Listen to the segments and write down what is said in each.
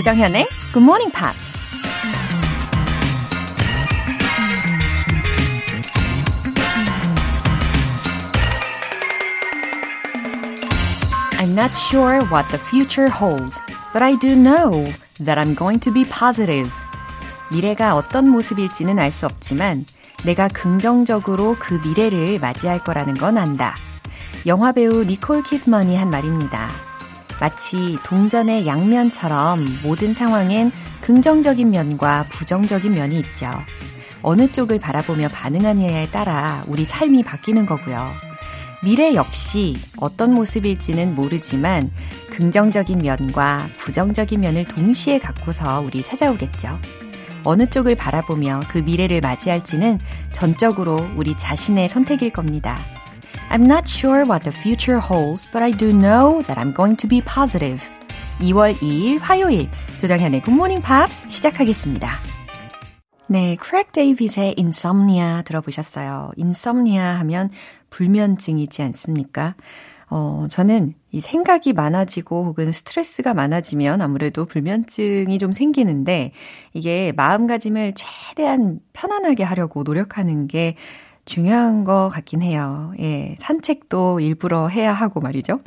조정현의 Good Morning Pops. I'm not sure what the future holds, but I do know that I'm going to be positive. 미래가 어떤 모습일지는 알 수 없지만 내가 긍정적으로 그 미래를 맞이할 거라는 건 안다. 영화배우 니콜 키드먼이 한 말입니다. 마치 동전의 양면처럼 모든 상황엔 긍정적인 면과 부정적인 면이 있죠. 어느 쪽을 바라보며 반응하느냐에 따라 우리 삶이 바뀌는 거고요. 미래 역시 어떤 모습일지는 모르지만 긍정적인 면과 부정적인 면을 동시에 갖고서 우리 찾아오겠죠. 어느 쪽을 바라보며 그 미래를 맞이할지는 전적으로 우리 자신의 선택일 겁니다. I'm not sure what the future holds, but I do know that I'm going to be positive. 2월 2일 화요일 조정현의 Morning Pops 시작하겠습니다. 네, 크레이그 데이빗의 Insomnia 들어보셨어요. Insomnia 하면 불면증이지 않습니까? 어, 저는 이 생각이 많아지고 혹은 스트레스가 많아지면 아무래도 불면증이 좀 생기는데 이게 마음가짐을 최대한 편안하게 하려고 노력하는 게 중요한 것 같긴 해요. 예, 산책도 일부러 해야 하고 말이죠.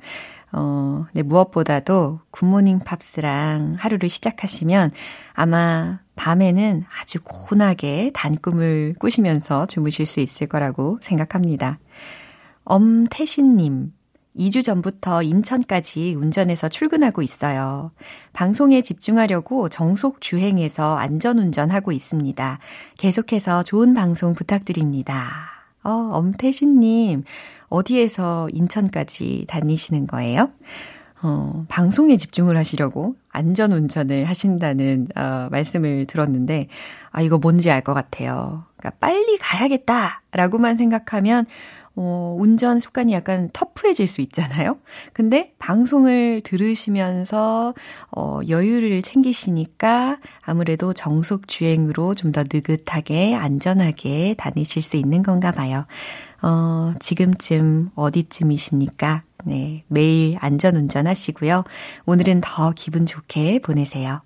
어, 네, 무엇보다도 굿모닝 팝스랑 하루를 시작하시면 아마 밤에는 아주 고운하게 단꿈을 꾸시면서 주무실 수 있을 거라고 생각합니다. 엄태신님, 2주 전부터 인천까지 운전해서 출근하고 있어요. 방송에 집중하려고 정속 주행해서 안전 운전하고 있습니다. 계속해서 좋은 방송 부탁드립니다. 어, 엄태신님, 어디에서 인천까지 다니시는 거예요? 어, 방송에 집중을 하시려고 안전 운전을 하신다는, 어, 말씀을 들었는데, 아, 이거 뭔지 알 것 같아요. 그러니까 빨리 가야겠다! 라고만 생각하면, 어, 운전 습관이 약간 터프해질 수 있잖아요? 근데 방송을 들으시면서, 어, 여유를 챙기시니까 아무래도 정속 주행으로 좀 더 느긋하게, 안전하게 다니실 수 있는 건가 봐요. 어, 지금쯤 어디쯤이십니까? 네, 매일 안전 운전 하시고요. 오늘은 더 기분 좋게 보내세요.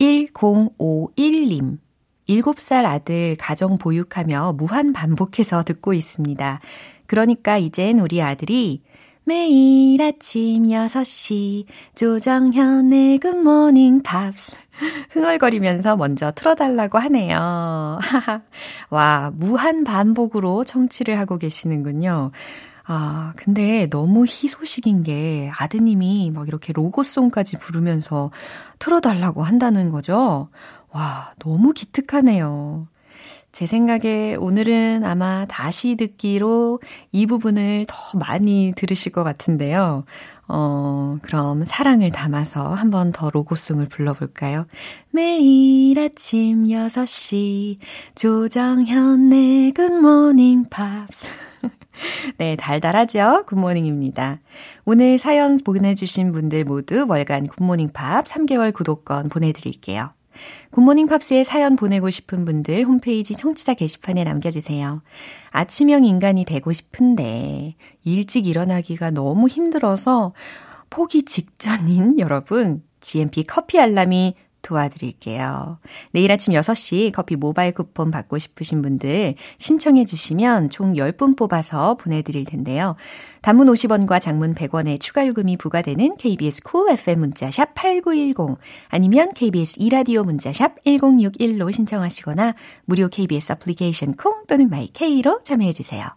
1051님. 7살 아들 가정 보육하며 무한 반복해서 듣고 있습니다. 그러니까 이젠 우리 아들이 매일 아침 6시 조정현의 굿모닝 팝스 흥얼거리면서 먼저 틀어달라고 하네요. 와, 무한 반복으로 청취를 하고 계시는군요. 아, 근데 너무 희소식인 게 아드님이 막 이렇게 로고송까지 부르면서 틀어달라고 한다는 거죠. 와, 너무 기특하네요. 제 생각에 오늘은 아마 다시 듣기로 이 부분을 더 많이 들으실 것 같은데요. 어, 그럼 사랑을 담아서 한 번 더 로고송을 불러볼까요? 매일 아침 6시 조정현의 굿모닝 팝스 네, 달달하죠? Good morning입니다. 오늘 사연 보내주신 분들 모두 월간 굿모닝 팝스 3개월 구독권 보내드릴게요. 굿모닝 팝스에 사연 보내고 싶은 분들 홈페이지 청취자 게시판에 남겨주세요. 아침형 인간이 되고 싶은데 일찍 일어나기가 너무 힘들어서 포기 직전인 여러분, GMP 커피 알람이 도와드릴게요. 내일 아침 6시 커피 모바일 쿠폰 받고 싶으신 분들 신청해 주시면 총 10분 뽑아서 보내드릴 텐데요. 단문 50원과 장문 100원의 추가 요금이 부과되는 KBS 쿨 cool FM 문자샵 8910 아니면 KBS 이라디오 문자샵 1061로 신청하시거나 무료 KBS 애플리케이션 콩 또는 마이케이로 참여해 주세요.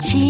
아침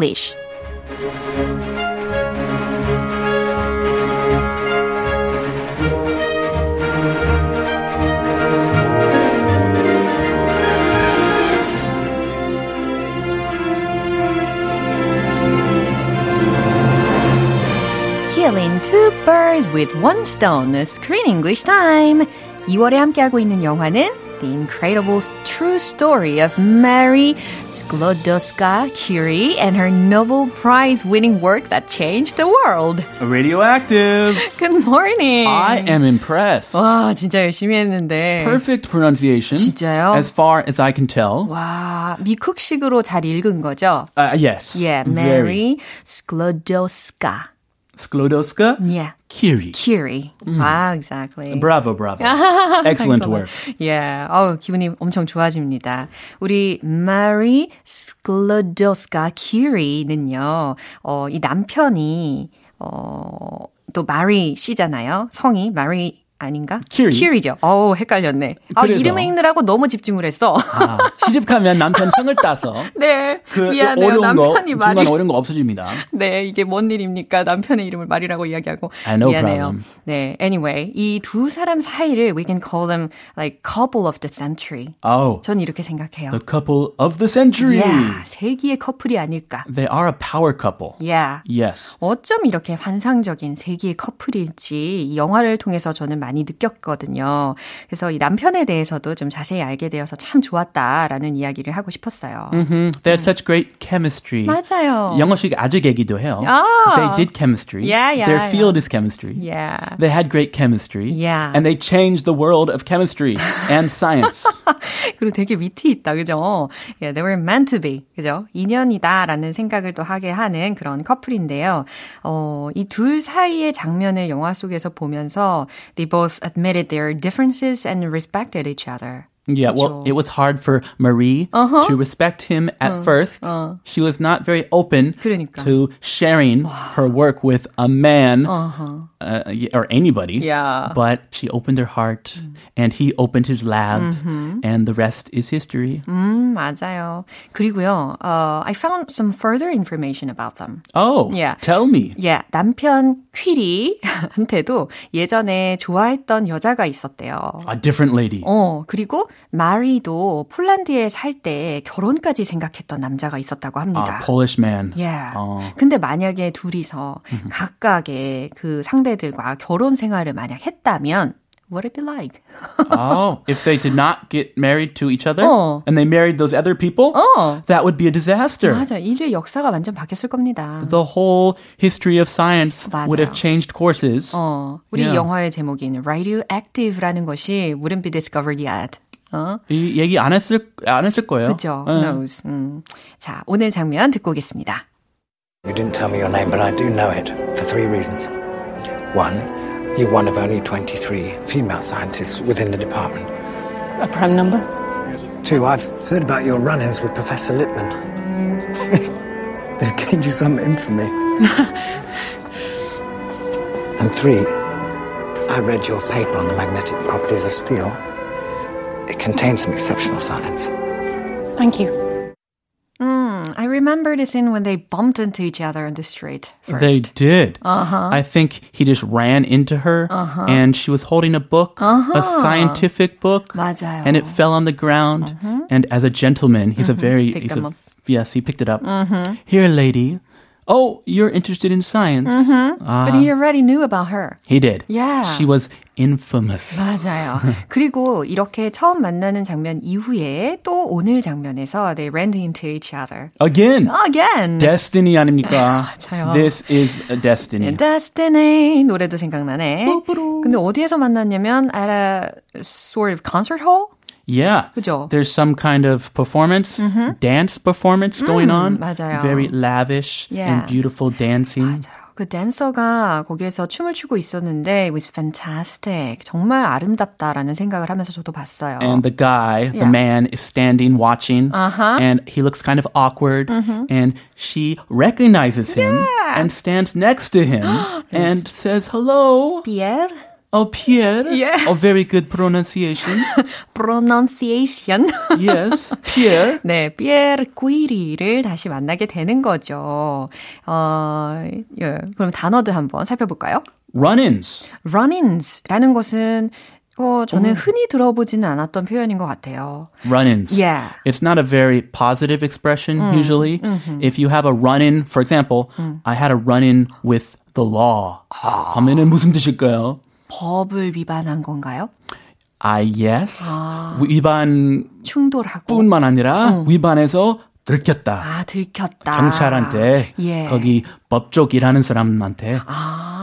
English. Killing two birds with one stone. Screen English time. 2월에 함께하고 있는 영화는 The Incredible True Story of Mary Sklodowska-Curie and her Nobel Prize-winning work that changed the world. Radioactive. Good morning. I am impressed. 와, 진짜 열심히 했는데. Perfect pronunciation. 진짜요? As far as I can tell. 와, 미쿡식으로 잘 읽은 거죠? Uh, yes. Yeah, Very. Mary Sklodowska. Sklodowska Yeah. Curie. Curie. Wow, exactly. Bravo, bravo. Excellent work. Yeah. 어우, 기분이 엄청 좋아집니다. 우리 Mary Sklodowska Curie는요, 어, 이 남편이, 어, 또 마리 씨잖아요. 성이 마리 아닌가? Curie. 큐리죠. 어우, 헷갈렸네. 아. 이름을 읽느라고 너무 집중을 했어. 아, 시집가면 남편 성을 따서 네. 그 미안해요. 어려운 거 남편이 중간 말이 어려운 거 없어집니다. 네, 이게 뭔 일입니까? 남편의 이름을 말이라고 이야기하고 아, no 미안해요. problem. 네, anyway, 이 두 사람 사이를 we can call them like couple of the century. Oh, 전 이렇게 생각해요. the couple of the century. Yeah, 세기의 커플이 아닐까. They are a power couple. Yeah. Yes. 어쩜 이렇게 환상적인 세기의 커플일지 이 영화를 통해서 저는 많이 느꼈거든요. 그래서 이 남편에 대해서도 좀 자세히 알게 되어서 참 좋았다라는 이야기를 하고 싶었어요. hmm They had such great chemistry. 맞아요. 영어식 아주 얘기도 해요. 아. They did chemistry. Yeah, yeah, Their field yeah. is chemistry. Yeah. They had great chemistry. Yeah. And they changed the world of chemistry and science. 그리고 되게 위트 있다, 그죠? Yeah, they were meant to be, 그죠? 인연이다라는 생각을 또 하게 하는 그런 커플인데요. 어, 이 둘 사이의 장면을 영화 속에서 보면서 they both admitted their differences and respected each other. Yeah, well, 그렇죠. it was hard for Marie to respect him at first. She was not very open 그러니까. to sharing her work with a man uh, or anybody. Yeah. But she opened her heart and he opened his lab and the rest is history. 음, 맞아요. 그리고요, uh, I found some further information about them. Oh, Yeah. tell me. Yeah, 남편 퀴리한테도 예전에 좋아했던 여자가 있었대요. A different lady. 어, 그리고 마리도 폴란드에 살 때 결혼까지 생각했던 남자가 있었다고 합니다. Polish man. Yeah. 어. 근데 만약에 둘이서 각각의 그 상대들과 결혼 생활을 만약 했다면 what would it be like? oh, if they did not get married to each other 어. and they married those other people, 어. that would be a disaster. 맞아. 인류의 역사가 완전 바뀌었을 겁니다. The whole history of science would have 맞아요. changed courses. 어, 우리 Yeah. 영화의 제목인 Radioactive라는 것이 wouldn't be discovered yet. 어? 이 얘기 안 했을 안 했을 거예요. 그죠? 예. Who knows? 음. 자, 오늘 장면 듣고 오겠습니다. You didn't tell me your name, but I do know it for three reasons. One, you're one of only 23 female scientists within the department. A prime number? Two, I've heard about your run ins with Professor Lippmann. They've gained you some infamy. and three, I read your paper on the magnetic properties of steel. It contains some exceptional science. Thank you. 음, I remember the scene when they bumped into each other on the street first. They did. Uh-huh. I think he just ran into her and she was holding a book, a scientific book. 맞아요. And it fell on the ground. And as a gentleman, he's a very Picked he's them a, up. yes, he picked it up. Here, lady. Oh, you're interested in science. Ah, But he already knew about her. he did. Yeah. She was infamous. 맞아요. 그리고 이렇게 처음 만나는 장면 이후에 또 오늘 장면에서 they ran into each other. Again. Again. Destiny 아닙니까? 맞아요. This is a destiny. Destiny 노래도 생각나네. 근데 어디에서 만났냐면 at a sort of concert hall? Yeah. 그죠? There's some kind of performance, dance performance going on. 맞아요. Very lavish Yeah. and beautiful dancing. 맞아요. 그 댄서가 거기에서 춤을 추고 있었는데 it was fantastic. 정말 아름답다라는 생각을 하면서 저도 봤어요. And the guy, Yeah. the man, is standing watching, Uh-huh. and he looks kind of awkward. And she recognizes him and stands next to him and says, "Hello, Pierre oh Pierre." Yeah. Oh, very good pronunciation. pronunciation. yes, Pierre. 네, 피에르 쿠이리를 다시 만나게 되는 거죠. 어, 예. 그럼 단어들 한번 살펴볼까요? Run-ins. run-ins라는 것은 어, 저는 흔히 들어보지는 않았던 표현인 것 같아요. Run-ins. Yeah. It's not a very positive expression usually. If you have a run-in, for example, I had a run-in with the law. 하면은 무슨 뜻일까요? 법을 위반한 건가요? I yes. 위반 충돌하고. 뿐만 아니라 위반해서 들켰다. 아, 들켰다. 경찰한테 예. 거기 법쪽 일하는 사람한테 아,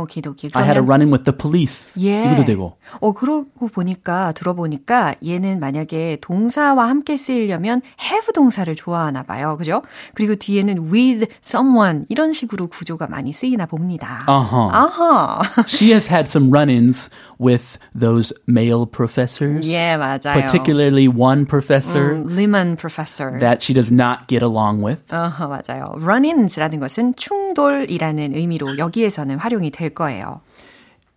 오케이, 오케이. I had a run-in with the police. 예. 이것도 되고. 어, 그러고 보니까, 들어보니까 얘는 만약에 동사와 함께 쓰이려면 have 동사를 좋아하나 봐요. 그죠? 그리고 뒤에는 with someone 이런 식으로 구조가 많이 쓰이나 봅니다. Uh-huh. 아하. She has had some run-ins with those male professors. 예, 맞아요. Particularly one professor 음, Lehman professor. that she does not get along with. 어허, 맞아요. run-ins라는 것은 충돌이라는 의미로 여기에서는 활용이 될 거예요.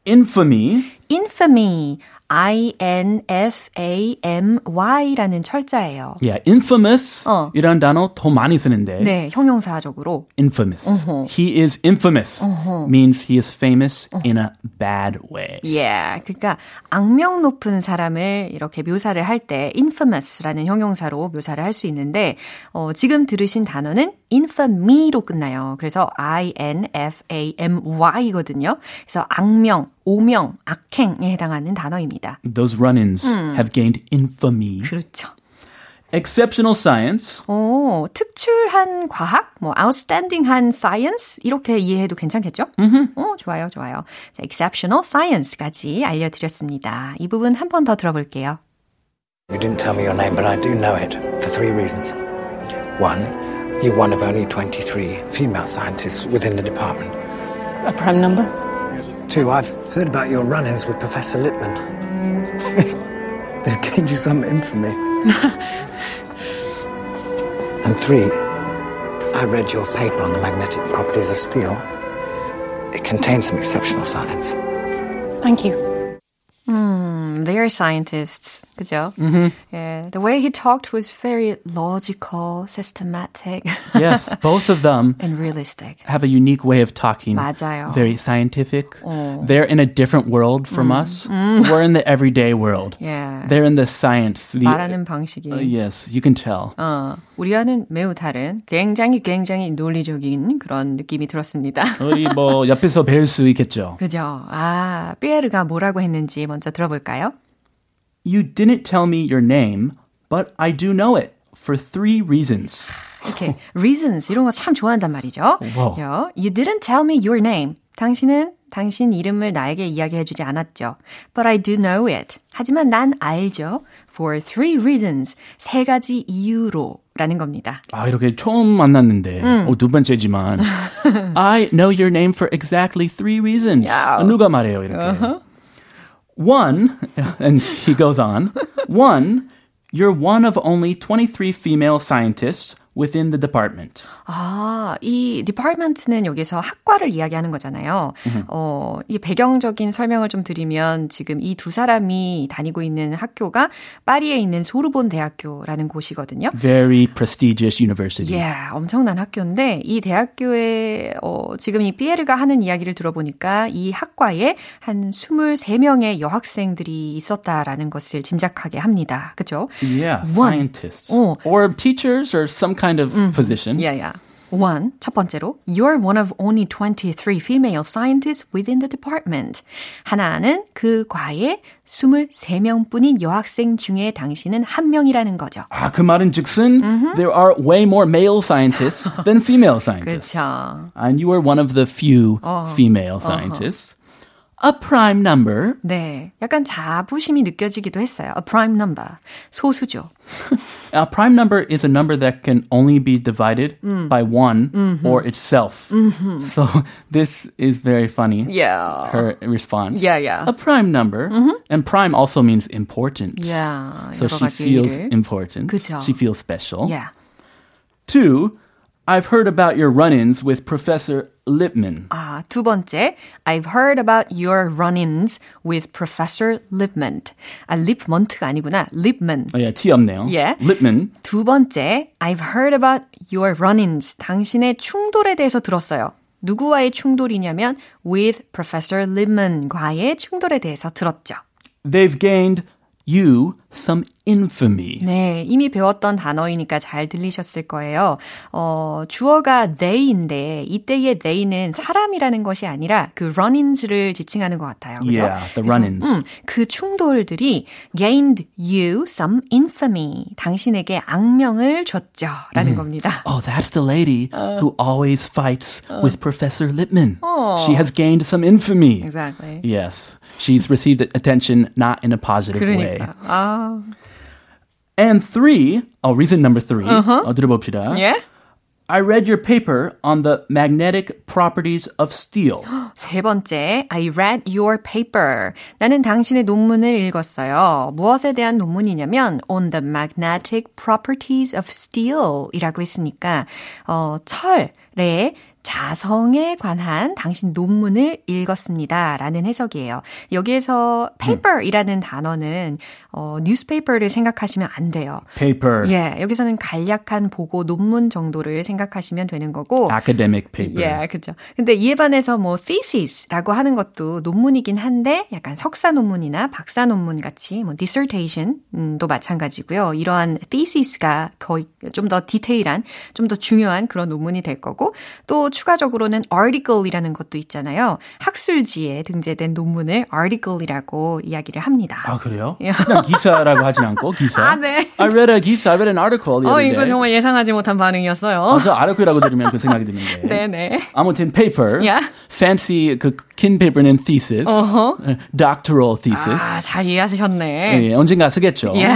Infamy infamy, I-N-F-A-M-Y라는 철자예요. Yeah, infamous 어. 이란 단어 더 많이 쓰는데 네, 형용사적으로. infamous. He is infamous means he is famous in a bad way. 예, 그러니까 악명 높은 사람을 이렇게 묘사를 할 때 infamous라는 형용사로 묘사를 할 수 있는데 어, 지금 들으신 단어는 infamy로 끝나요. 그래서 I-N-F-A-M-Y거든요. 그래서 악명, 오명, 악행에 해당하는 단어입니다. Those run-ins have gained infamy. 그렇죠. Exceptional science. 오, 특출한 과학, 뭐 outstanding한 science 이렇게 이해해도 괜찮겠죠? 오, 좋아요, 좋아요. 자, exceptional science까지 알려드렸습니다. 이 부분 한 번 더 들어볼게요. You didn't tell me your name, but I do know it for three reasons. One, you're one of only 23 female scientists within the department. A prem number? Two, I've heard about your run ins with Professor Lippmann. They've gained you some infamy. and three, I read your paper on the magnetic properties of steel. It contains some exceptional science. Thank you. 음, they're scientists, 그죠? Yeah, the way he talked was very logical, systematic, Yes, both of them and realistic. have a unique way of talking. 맞아요. Very scientific. They're in a different world from us. We're in the everyday world. Yeah. They're in the science. The, 말하는 방식이 Uh, yes, you can tell. 어, 우리와는 매우 다른 굉장히 굉장히 논리적인 그런 느낌이 들었습니다. 우리 뭐 옆에서 배울 수 있겠죠. 그죠? 아, 피에르가 뭐라고 했는지 먼저 들어볼까요? You didn't tell me your name, but I do know it for three reasons. 이렇게 reasons 이런 거 참 좋아한단 말이죠. 요, You didn't tell me your name. 당신은 당신 이름을 나에게 이야기해주지 않았죠. But I do know it. 하지만 난 알죠. For three reasons. 세 가지 이유로 라는 겁니다. 아, 이렇게 처음 만났는데, 어, 두 번째지만, I know your name for exactly three reasons. 야우. 누가 말해요, 이렇게. One, and he goes on, one, you're one of only 23 female scientists within the department. 아, 이 department는 여기서 학과를 이야기하는 거잖아요. 어, 이 배경적인 설명을 좀 드리면 지금 이 두 사람이 다니고 있는 학교가 파리에 있는 소르본 대학교라는 곳이거든요. Very prestigious university. 예, 엄청난 학교인데 이 대학교에 어, 지금 이 피에르가 하는 이야기를 들어보니까 이 학과에 한 23명의 여학생들이 있었다라는 것을 짐작하게 합니다. 그죠? Yeah, One. scientists. 어. Or teachers or some kind of position. Yeah, yeah. One, 첫 번째로, you're one of only 23 female scientists within the department. 하나는 그 과에 23명뿐인 여학생 중에 당신은 한 명이라는 거죠. 아, 그 말은 즉슨, there are way more male scientists than female scientists. 그렇죠. And you are one of the few female scientists. A prime number. 네, 약간 자부심이 느껴지기도 했어요. A prime number, 소수죠. A prime number is a number that can only be divided by one or itself. So this is very funny. Yeah. Her response. Yeah, yeah. A prime number. And prime also means important. Yeah, So 여러 she 가지 feels 의미를. important. 그쵸. She feels special. Yeah. Two, I've heard about your run-ins with Professor Lippmann. 아, 두 번째, I've heard about your run-ins with Professor Lipman. 아, Lipmont가 아니구나. Lipman. 어, 예, 티 없네요. 예. Lippmann. 두 번째, I've heard about your run-ins. 당신의 충돌에 대해서 들었어요. 누구와의 충돌이냐면 with Professor Lipman과의 충돌에 대해서 들었죠. They've gained you some infamy. 네, 이미 배웠던 단어이니까 잘 들리셨을 거예요. 어, 주어가 they인데 이때의 they는 사람이라는 것이 아니라 그 run-ins를 지칭하는 것 같아요. 그죠? Yeah, the run-ins. 음, 그 충돌들이 gained you some infamy. 당신에게 악명을 줬죠라는 겁니다. Oh, that's the lady who always fights with Professor Lippmann. She has gained some infamy. Exactly. Yes, she's received attention not in a positive way. 그러니까. 아, And three, oh, reason number 3 어, 들어봅시다. 예? I read your paper on the magnetic properties of steel. 세 번째, I read your paper. 나는 당신의 논문을 읽었어요. 무엇에 대한 논문이냐면 on the magnetic properties of steel 이라고 했으니까 어, 철의 자성에 관한 당신 논문을 읽었습니다. 라는 해석이에요. 여기에서 paper이라는 단어는 어, newspaper를 생각하시면 안 돼요. Paper, 예, 여기서는 간략한 보고 논문 정도를 생각하시면 되는 거고 academic paper. 예, 그죠. 근데 이에 반해서 뭐 thesis라고 하는 것도 논문이긴 한데 약간 석사 논문이나 박사 논문 같이 뭐 dissertation도 마찬가지고요. 이러한 thesis가 거의 좀 더 디테일한, 좀 더 중요한 그런 논문이 될 거고 또 추가적으로는 article이라는 것도 있잖아요. 학술지에 등재된 논문을 article이라고 이야기를 합니다. 아 그래요? 그냥 기사라고 하진 않고 기사. 아, 네. I read a 기사, I read an article 어, 이거. 정말 예상하지 못한 반응이었어요. 아, 저 article이라고 들으면 그 생각이 드는데. 네네. 아무튼 paper, Yeah. fancy 그긴 paper는 thesis, 어허. doctoral thesis. 아, 잘 이해하셨네. 예, 언젠가 쓰겠죠. 예.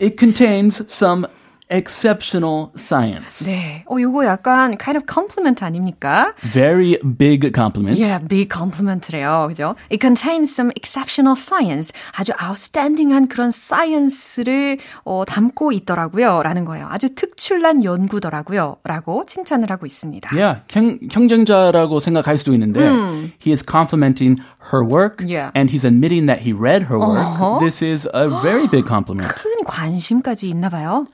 It contains some exceptional science. 네. 어, 요거 약간 kind of compliment 아닙니까? Very big compliment. Yeah, big compliment래요. 그죠? It contains some exceptional science. 아주 outstanding한 그런 science를 어, 담고 있더라고요. 라는 거예요. 아주 특출난 연구더라고요. 라고 칭찬을 하고 있습니다. Yeah, 경, 경쟁자라고 생각할 수도 있는데 he is complimenting her work Yeah. and he's admitting that he read her work. This is a very big compliment. 큰 관심까지 있나 봐요.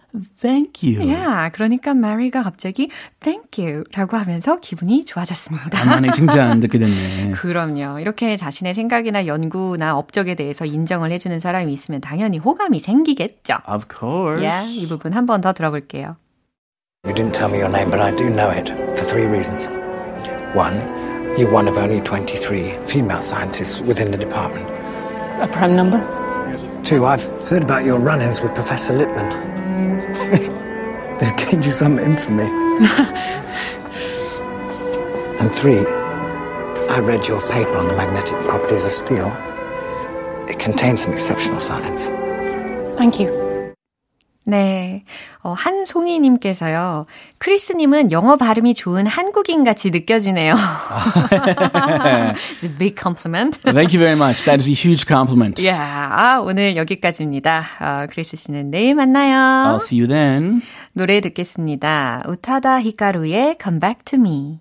Thank you. Yeah, 그러니까 마리가 갑자기 thank you 라고 하면서 기분이 좋아졌습니다. 간만에 칭찬 듣게 됐네. 그럼요. 이렇게 자신의 생각이나 연구나 업적에 대해서 인정을 해주는 사람이 있으면 당연히 호감이 생기겠죠. Of course. Yeah, 이 부분 한 번 더 들어볼게요. You didn't tell me your name, but I do know it for three reasons. One, you're one of only 23 female scientists within the department. A prime number? Two, I've heard about your run ins with Professor Lippmann. They've gained you some infamy. and three, I read your paper on the magnetic properties of steel. It contains some exceptional science. Thank you. 네. 어, 한송이님께서요. 크리스님은 영어 발음이 좋은 한국인 같이 느껴지네요. It's a big compliment. Thank you very much. That is a huge compliment. 야, 아, 오늘 여기까지입니다. 어, 크리스 씨는 내일 만나요. I'll see you then. 노래 듣겠습니다. 우타다 히카루의 Come Back to Me.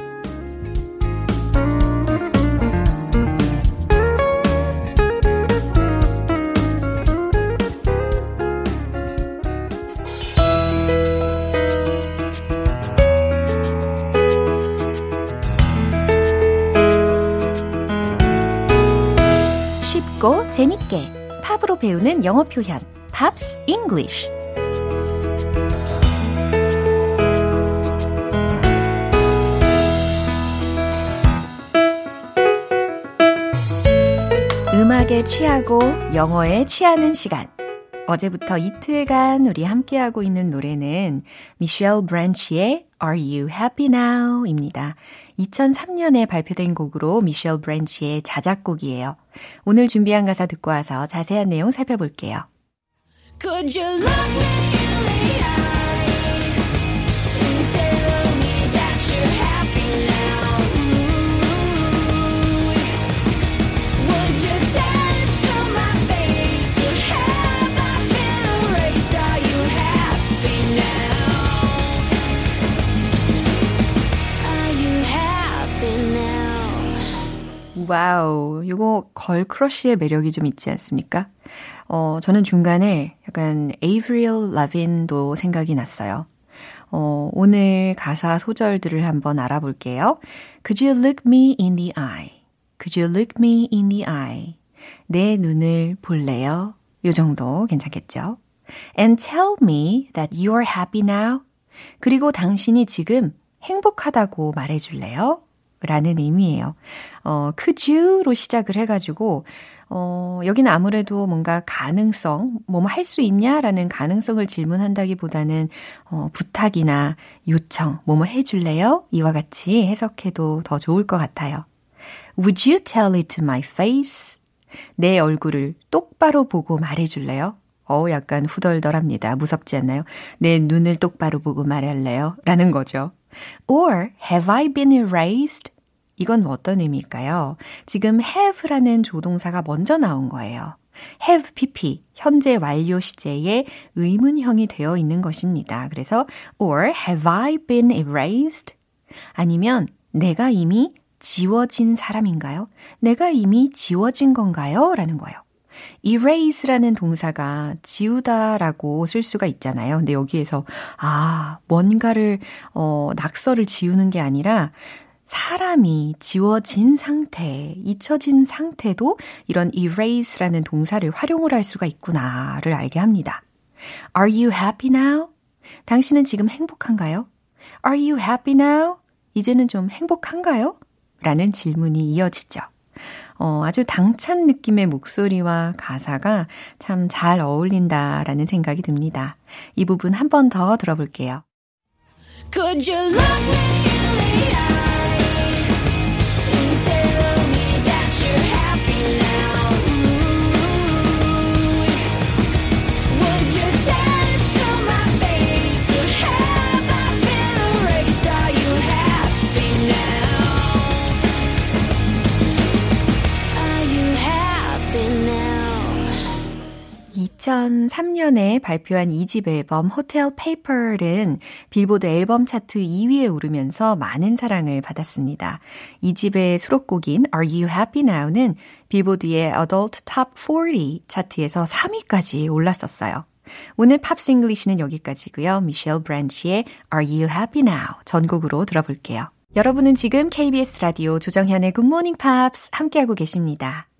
재밌게 팝으로 배우는 영어 표현 Pops English. 음악에 취하고 영어에 취하는 시간 어제부터 이틀간 우리 함께하고 있는 노래는 미셸 브랜치의 Are You Happy Now? 입니다. 2003년에 발표된 곡으로 미셸 브랜치의 자작곡이에요. 오늘 준비한 가사 듣고 와서 자세한 내용 살펴볼게요. Could you look me Wow, 이거 girl crush의 매력이 좀 있지 않습니까? 어, 저는 중간에 약간 에이브릴 라빈도 생각이 났어요. 어, 오늘 가사 소절들을 한번 알아볼게요. Could you look me in the eye? Could you look me in the eye? 내 눈을 볼래요? 요 정도 괜찮겠죠? And tell me that you're happy now? 그리고 당신이 지금 행복하다고 말해줄래요? 라는 의미예요. 어, could you로 시작을 해가지고, 어, 여기는 아무래도 뭔가 가능성, 뭐 할 수 있냐 라는 가능성을 질문한다기 보다는, 어, 부탁이나 요청, 뭐뭐 해줄래요? 이와 같이 해석해도 더 좋을 것 같아요. Would you tell it to my face? 내 얼굴을 똑바로 보고 말해줄래요? 어, 약간 후덜덜합니다. 무섭지 않나요? 내 눈을 똑바로 보고 말할래요? 라는 거죠. Or have I been erased? 이건 어떤 의미일까요? 지금 have라는 조동사가 먼저 나온 거예요. have pp 현재 완료 시제에 의문형이 되어 있는 것입니다. 그래서 or have I been erased? 아니면 내가 이미 지워진 사람인가요? 내가 이미 지워진 건가요? 라는 거예요. Erase라는 동사가 지우다라고 쓸 수가 있잖아요. 근데 여기에서 아, 뭔가를 어 낙서를 지우는 게 아니라 사람이 지워진 상태, 잊혀진 상태도 이런 erase라는 동사를 활용을 할 수가 있구나를 알게 합니다. Are you happy now? 당신은 지금 행복한가요? Are you happy now? 이제는 좀 행복한가요? 라는 질문이 이어지죠. 어, 아주 당찬 느낌의 목소리와 가사가 참 잘 어울린다라는 생각이 듭니다. 이 부분 한 번 더 들어볼게요. Could you look me 2003년에 발표한 2집 앨범 Hotel Paper는 빌보드 앨범 차트 2위에 오르면서 많은 사랑을 받았습니다. 이 집의 수록곡인 Are You Happy Now는 빌보드의 Adult Top 40 차트에서 3위까지 올랐었어요. 오늘 Pops English는 여기까지고요. 미셸 브랜치의 Are You Happy Now 전곡으로 들어볼게요. 여러분은 지금 KBS 라디오 조정현의 Good Morning Pops 함께하고 계십니다.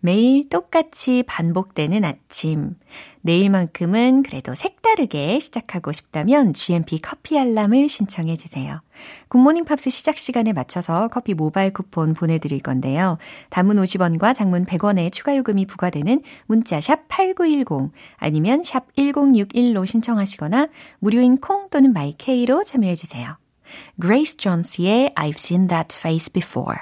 매일 똑같이 반복되는 아침. 내일만큼은 그래도 색다르게 시작하고 싶다면 GMP 커피 알람을 신청해 주세요. Good Morning Pops 시작 시간에 맞춰서 커피 모바일 쿠폰 보내드릴 건데요. 단문 50원과 장문 100원의 추가 요금이 부과되는 문자 샵 8910 아니면 샵 1061로 신청하시거나 무료인 콩 또는 마이케이로 참여해 주세요. Grace Jones의 I've seen that face before.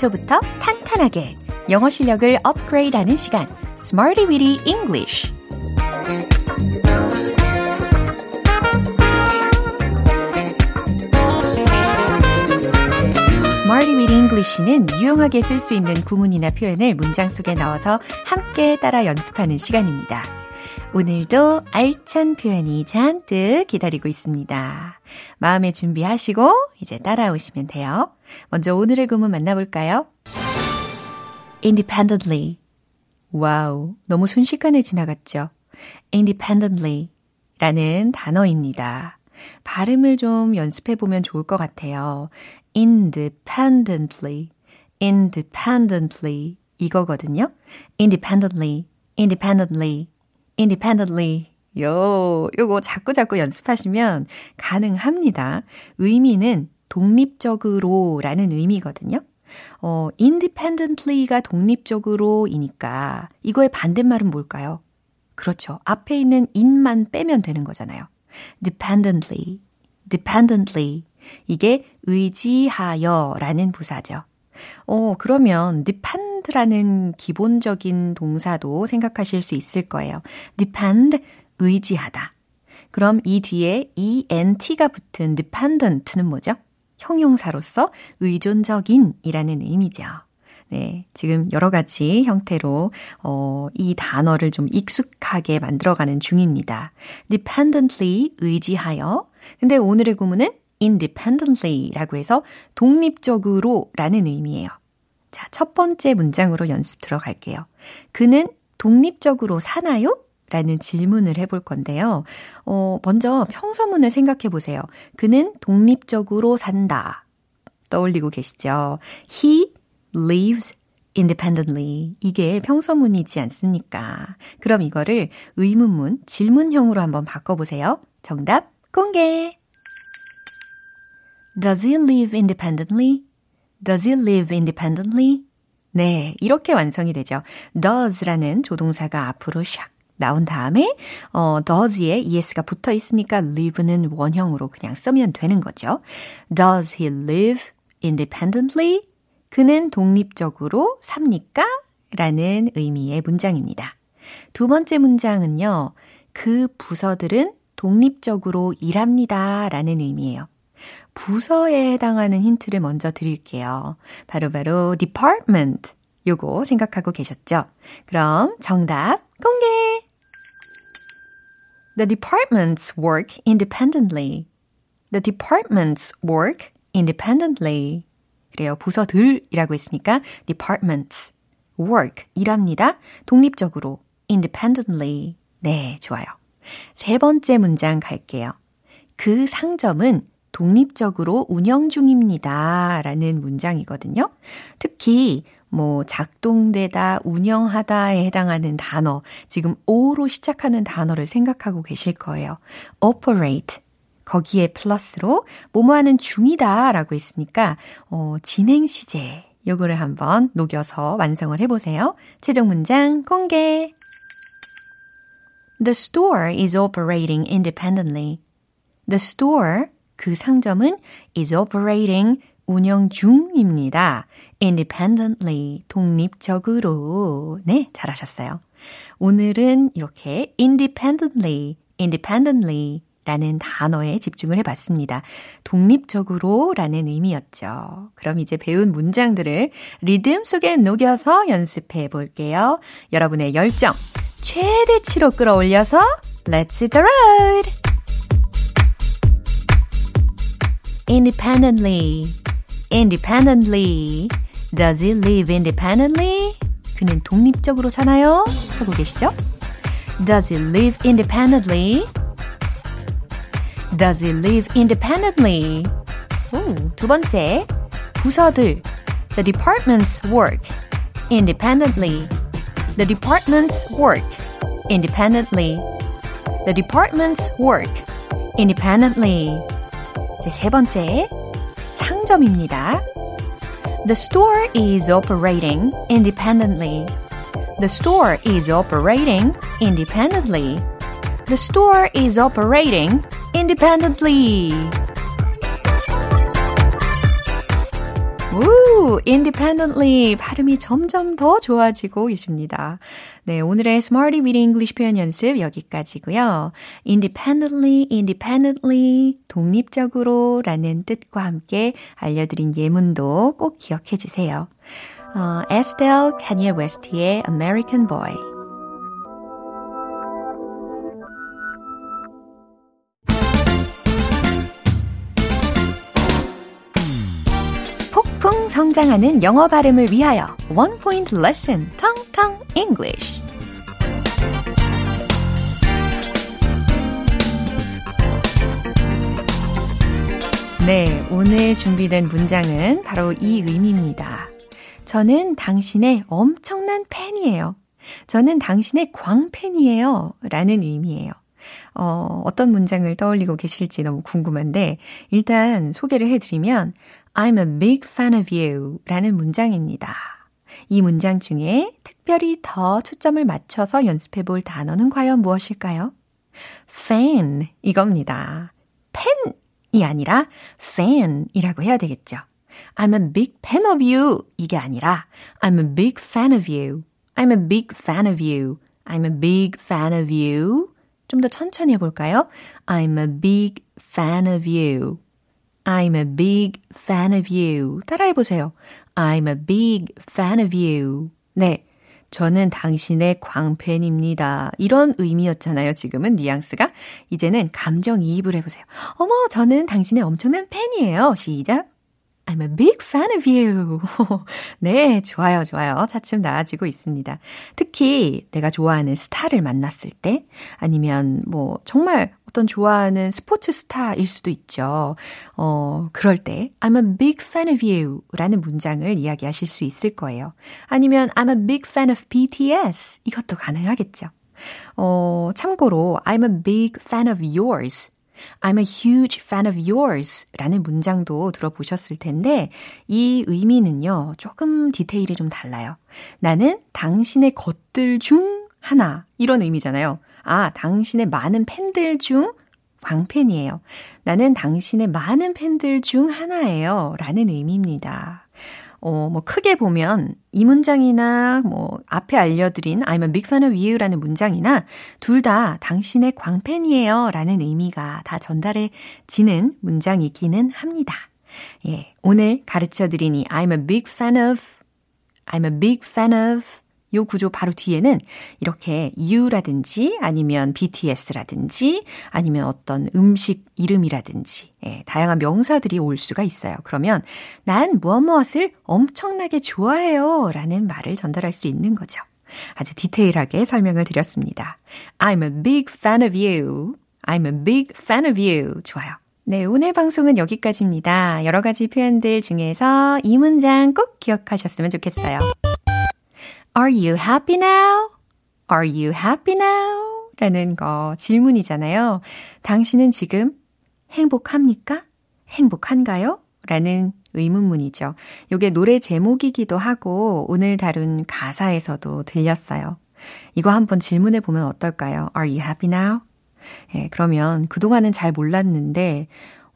기초부터 탄탄하게 영어 실력을 업그레이드하는 시간 Smarty Weedy English Weedy English는 유용하게 쓸 수 있는 구문이나 표현을 문장 속에 넣어서 함께 따라 연습하는 시간입니다. 오늘도 알찬 표현이 잔뜩 기다리고 있습니다. 마음의 준비하시고 이제 따라오시면 돼요. 먼저 오늘의 구문 만나볼까요? independently. 와우, 너무 순식간에 지나갔죠? independently 라는 단어입니다. 발음을 좀 연습해 보면 좋을 것 같아요. independently, independently 이거거든요. independently, independently, independently. 요, 요거 자꾸 자꾸 연습하시면 가능합니다. 의미는 독립적으로 라는 의미거든요. 어, independently가 독립적으로이니까 이거의 반대말은 뭘까요? 그렇죠. 앞에 있는 in만 빼면 되는 거잖아요. dependently, dependently. 이게 의지하여 라는 부사죠. 어, 그러면 depend라는 기본적인 동사도 생각하실 수 있을 거예요. depend, 의지하다. 그럼 이 뒤에 ent가 붙은 dependent는 뭐죠? 형용사로서 의존적인 이라는 의미죠. 네, 지금 여러 가지 형태로 어, 이 단어를 좀 익숙하게 만들어가는 중입니다. dependently 의지하여. 근데 오늘의 구문은 independently라고 해서 독립적으로라는 의미예요. 자, 첫 번째 문장으로 연습 들어갈게요. 그는 독립적으로 사나요? 라는 질문을 해볼 건데요. 어, 먼저 평서문을 생각해 보세요. 그는 독립적으로 산다. 떠올리고 계시죠? He lives independently. 이게 평서문이지 않습니까? 그럼 이거를 의문문, 질문형으로 한번 바꿔보세요. 정답 공개! Does he live independently? Does he live independently? 네, 이렇게 완성이 되죠. does라는 조동사가 앞으로 샥 나온 다음에 어, does에 es가 붙어 있으니까 live는 원형으로 그냥 쓰면 되는 거죠. Does he live independently? 그는 독립적으로 삽니까? 라는 의미의 문장입니다. 두 번째 문장은요. 그 부서들은 독립적으로 일합니다. 라는 의미예요. 부서에 해당하는 힌트를 먼저 드릴게요. 바로바로 바로 department. 요거 생각하고 계셨죠? 그럼 정답 공개! The departments work independently. The departments work independently. 그래요. 부서들이라고 했으니까 departments work 일합니다. 독립적으로 independently. 네, 좋아요. 세 번째 문장 갈게요. 그 상점은 독립적으로 운영 중입니다. 라는 문장이거든요. 특히 뭐 작동되다, 운영하다에 해당하는 단어, 지금 O로 시작하는 단어를 생각하고 계실 거예요. operate. 거기에 플러스로 뭐뭐 하는 중이다 라고 했으니까 어, 진행 시제 요거를 한번 녹여서 완성을 해 보세요. 최종 문장 공개. The store is operating independently. The store, 그 상점은 is operating 운영 중입니다. independently, 독립적으로. 네, 잘하셨어요. 오늘은 이렇게 independently, independently 라는 단어에 집중을 해봤습니다. 독립적으로 라는 의미였죠. 그럼 이제 배운 문장들을 리듬 속에 녹여서 연습해 볼게요. 여러분의 열정 최대치로 끌어올려서 Let's hit the road! Independently, independently. Does he live independently? 그는 독립적으로 사나요? 하고 계시죠? Does he live independently? Does he live independently? 오, 두 번째, 부서들. The departments work independently. The departments work independently. The departments work independently. 이제 세 번째, 상점입니다. The store is operating independently. The store is operating independently. The store is operating independently. Independently 발음이 점점 더 좋아지고 있습니다. 네, 오늘의 Smarty Weedy English 표현 연습 여기까지고요. independently, independently, 독립적으로 라는 뜻과 함께 알려드린 예문도 꼭 기억해 주세요. 어, 에스텔 카니에 웨스트의 American Boy 성장하는 영어 발음을 위하여 One Point Lesson, 텅텅 English. 네, 오늘 준비된 문장은 바로 이 의미입니다. 저는 당신의 엄청난 팬이에요. 저는 당신의 광팬이에요. 라는 의미예요. 어, 어떤 문장을 떠올리고 계실지 너무 궁금한데, 일단 소개를 해드리면, I'm a big fan of you 라는 문장입니다. 이 문장 중에 특별히 더 초점을 맞춰서 연습해 볼 단어는 과연 무엇일까요? fan 이겁니다. 팬이 아니라 fan이라고 해야 되겠죠. I'm a big fan of you 이게 아니라 I'm a big fan of you. I'm a big fan of you. I'm a big fan of you. 좀 더 천천히 해볼까요? I'm a big fan of you. I'm a big fan of you. 따라해 보세요. I'm a big fan of you. 네. 저는 당신의 광팬입니다. 이런 의미였잖아요, 지금은 뉘앙스가. 이제는 감정이입을 해보세요. 어머, 저는 당신의 엄청난 팬이에요. 시작. I'm a big fan of you. 네, 좋아요, 좋아요. 차츰 나아지고 있습니다. 특히 내가 좋아하는 스타를 만났을 때, 아니면 뭐, 정말 어떤 좋아하는 스포츠 스타일 수도 있죠. 어, 그럴 때, I'm a big fan of you 라는 문장을 이야기하실 수 있을 거예요. 아니면, I'm a big fan of BTS. 이것도 가능하겠죠. 어, 참고로, I'm a big fan of yours. I'm a huge fan of yours 라는 문장도 들어보셨을 텐데 이 의미는요, 조금 디테일이 좀 달라요. 나는 당신의 것들 중 하나. 이런 의미잖아요. 아, 당신의 많은 팬들 중 광팬이에요. 나는 당신의 많은 팬들 중 하나예요. 라는 의미입니다. 어, 뭐, 크게 보면, 이 문장이나, 뭐, 앞에 알려드린 a big fan of you 라는 문장이나, 둘 다 당신의 광팬이에요 라는 의미가 다 전달해지는 문장이기는 합니다. 예. 오늘 가르쳐 드린 이 I'm a big fan of, I'm a big fan of, 요 구조 바로 뒤에는 이렇게 you라든지 아니면 BTS라든지 아니면 어떤 음식 이름이라든지 예, 다양한 명사들이 올 수가 있어요. 그러면 난 무엇 무엇을 엄청나게 좋아해요 라는 말을 전달할 수 있는 거죠. 아주 디테일하게 설명을 드렸습니다. I'm a big fan of you. I'm a big fan of you. 좋아요. 네, 오늘 방송은 여기까지입니다. 여러 가지 표현들 중에서 이 문장 꼭 기억하셨으면 좋겠어요. Are you happy now? Are you happy now? 라는 거 질문이잖아요. 당신은 지금 행복합니까? 행복한가요? 라는 의문문이죠. 요게 노래 제목이기도 하고 오늘 다룬 가사에서도 들렸어요. 이거 한번 질문해 보면 어떨까요? Are you happy now? 예, 그러면 그동안은 잘 몰랐는데,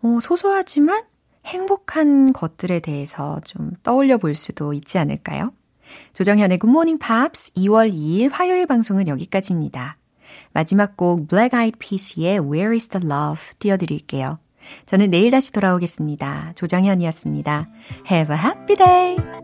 어, 소소하지만 행복한 것들에 대해서 좀 떠올려 볼 수도 있지 않을까요? 조정현의 Morning Pops 2월 2일 화요일 방송은 여기까지입니다. 마지막 곡 Black Eyed Peas의 Where is the Love 띄워드릴게요. 저는 내일 다시 돌아오겠습니다. 조정현이었습니다. Have a happy day!